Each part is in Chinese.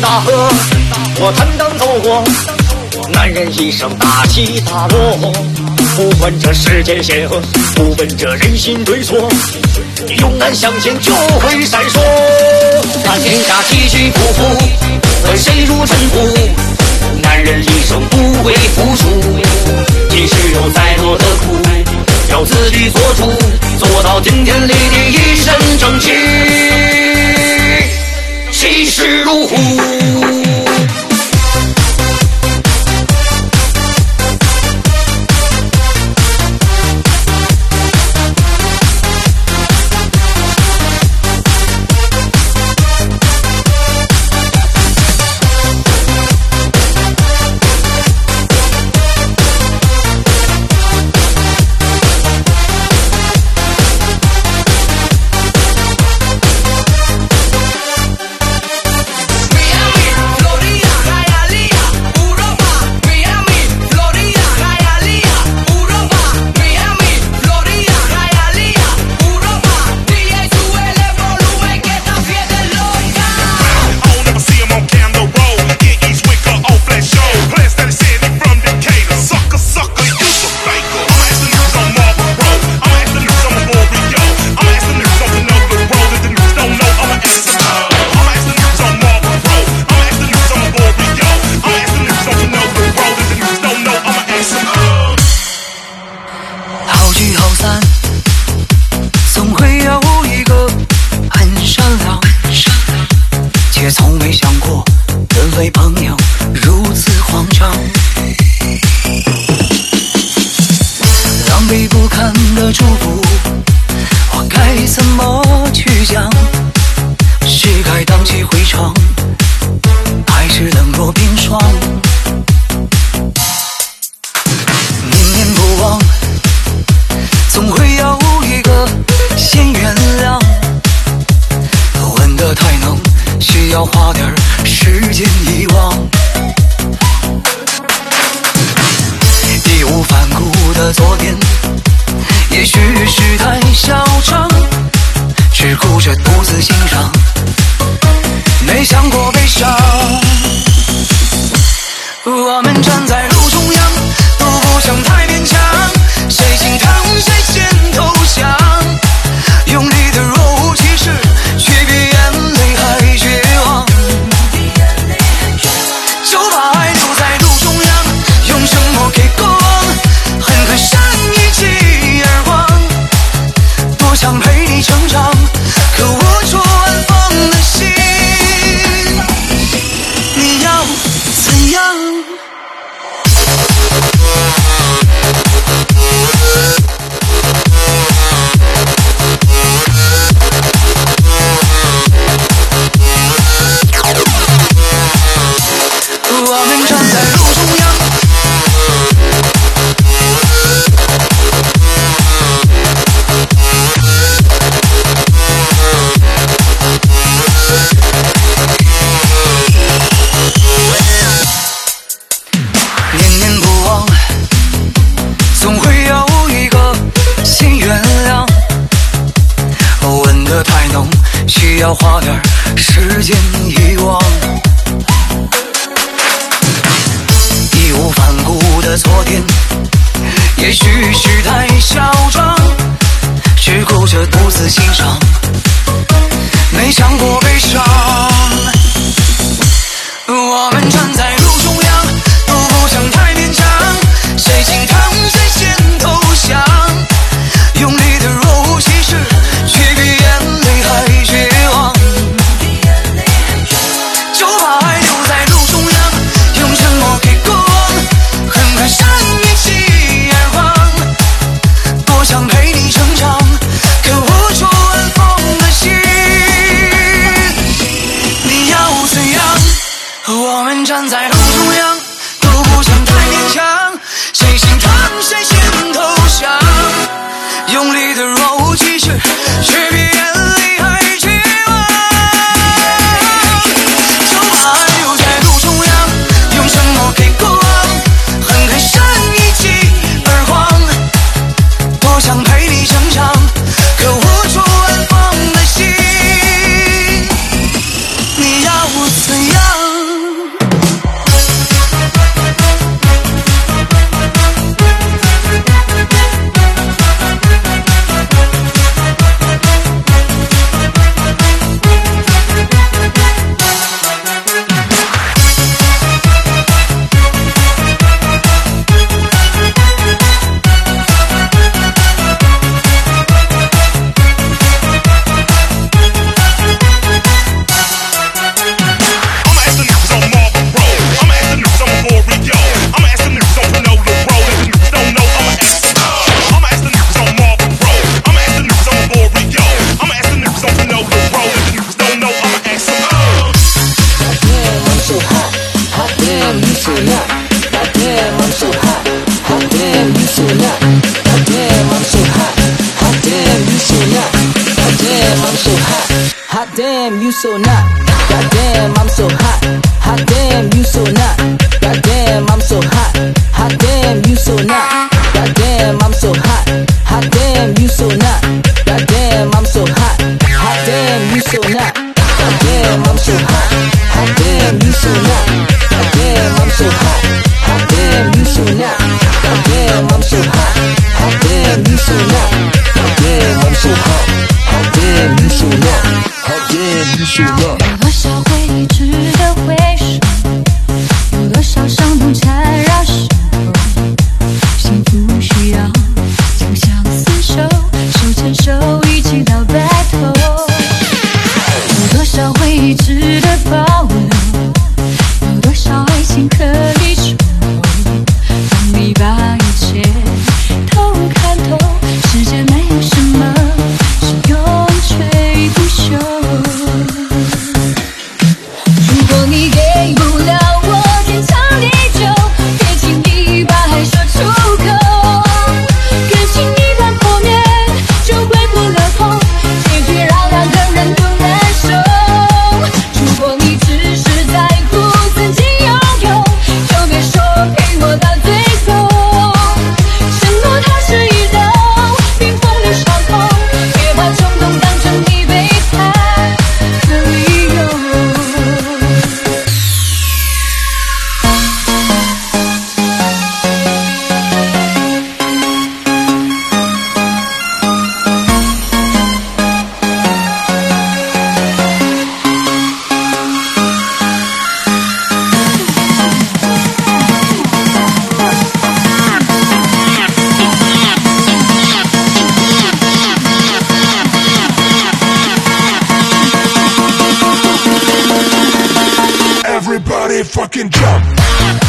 大河，我坦荡走过。男人一生大起大落，不管这世间险恶，不问这人心对错，勇敢向前就会闪烁。看天下起起伏伏，问谁如尘土。男人一生不畏服输，即使有再多的苦，要自己做主，做到顶天立地一身正气。气势如虎。Fucking jump.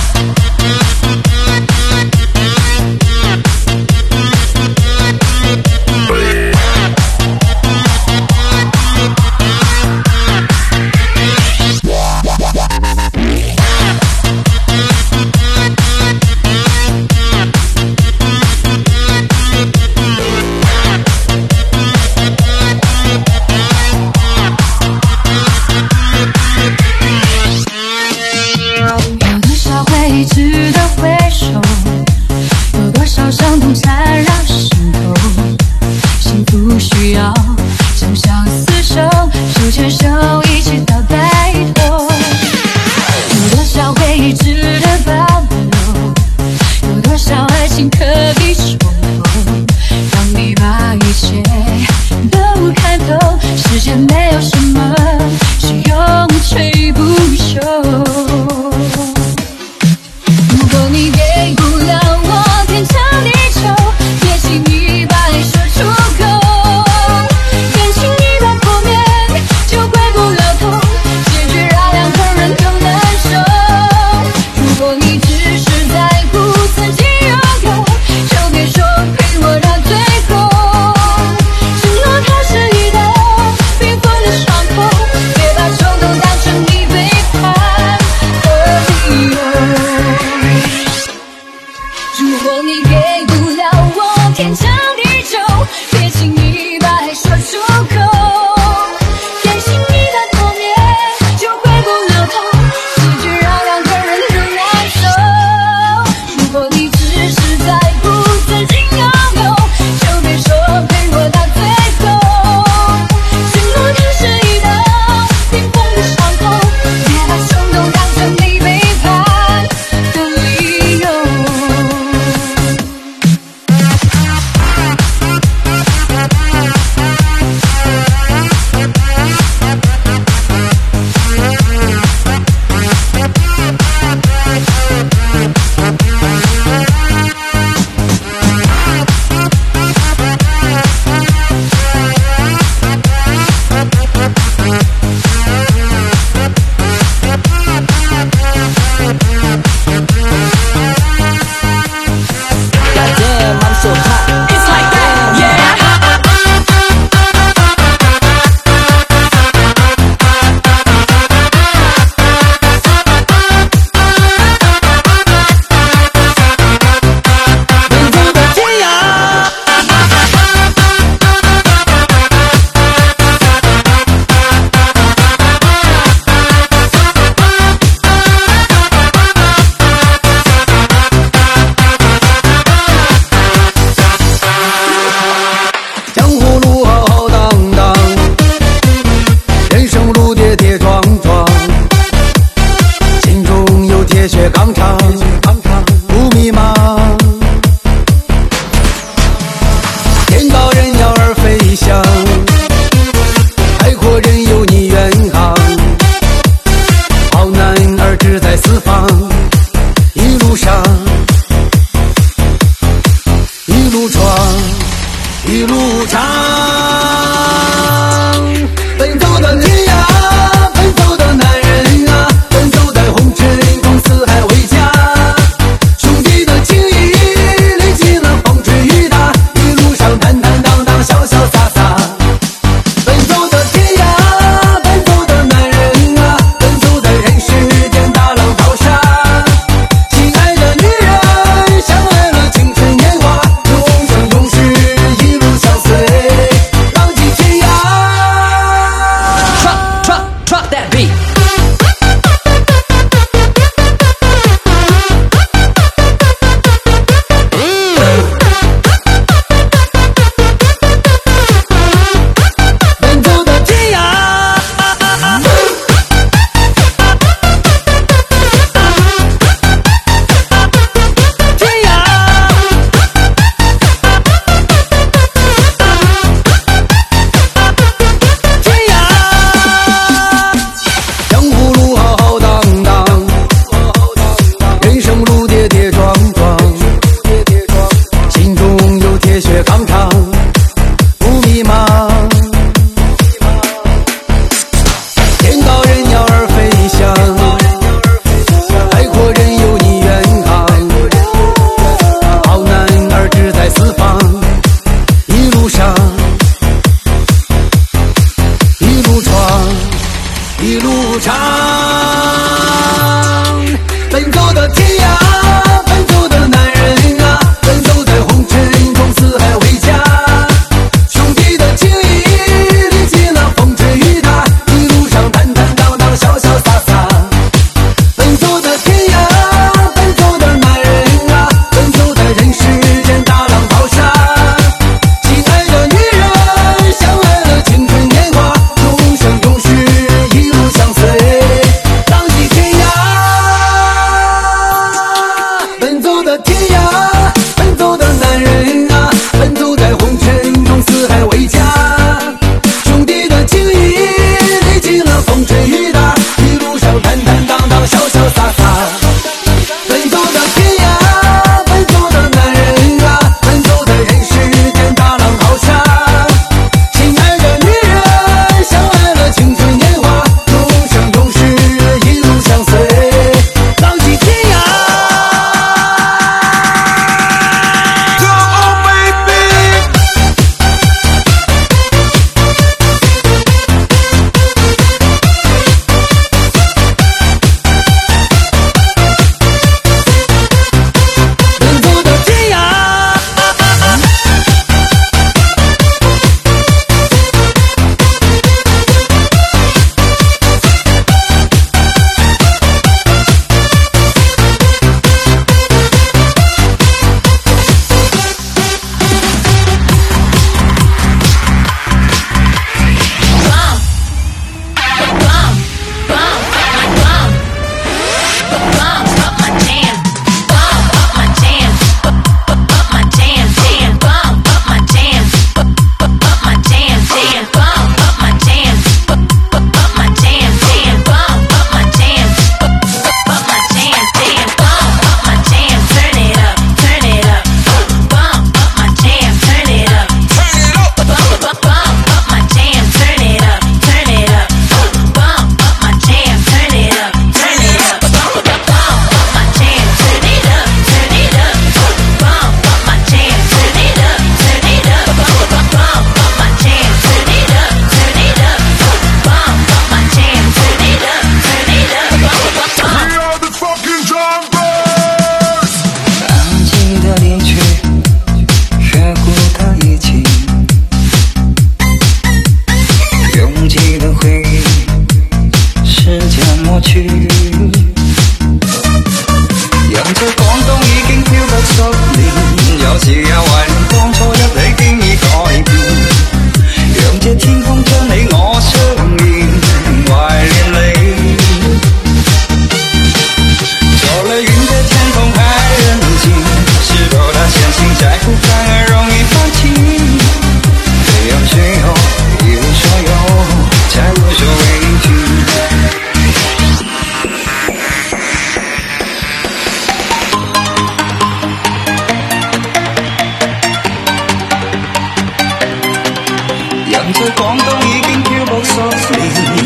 在广东已经漂泊十年。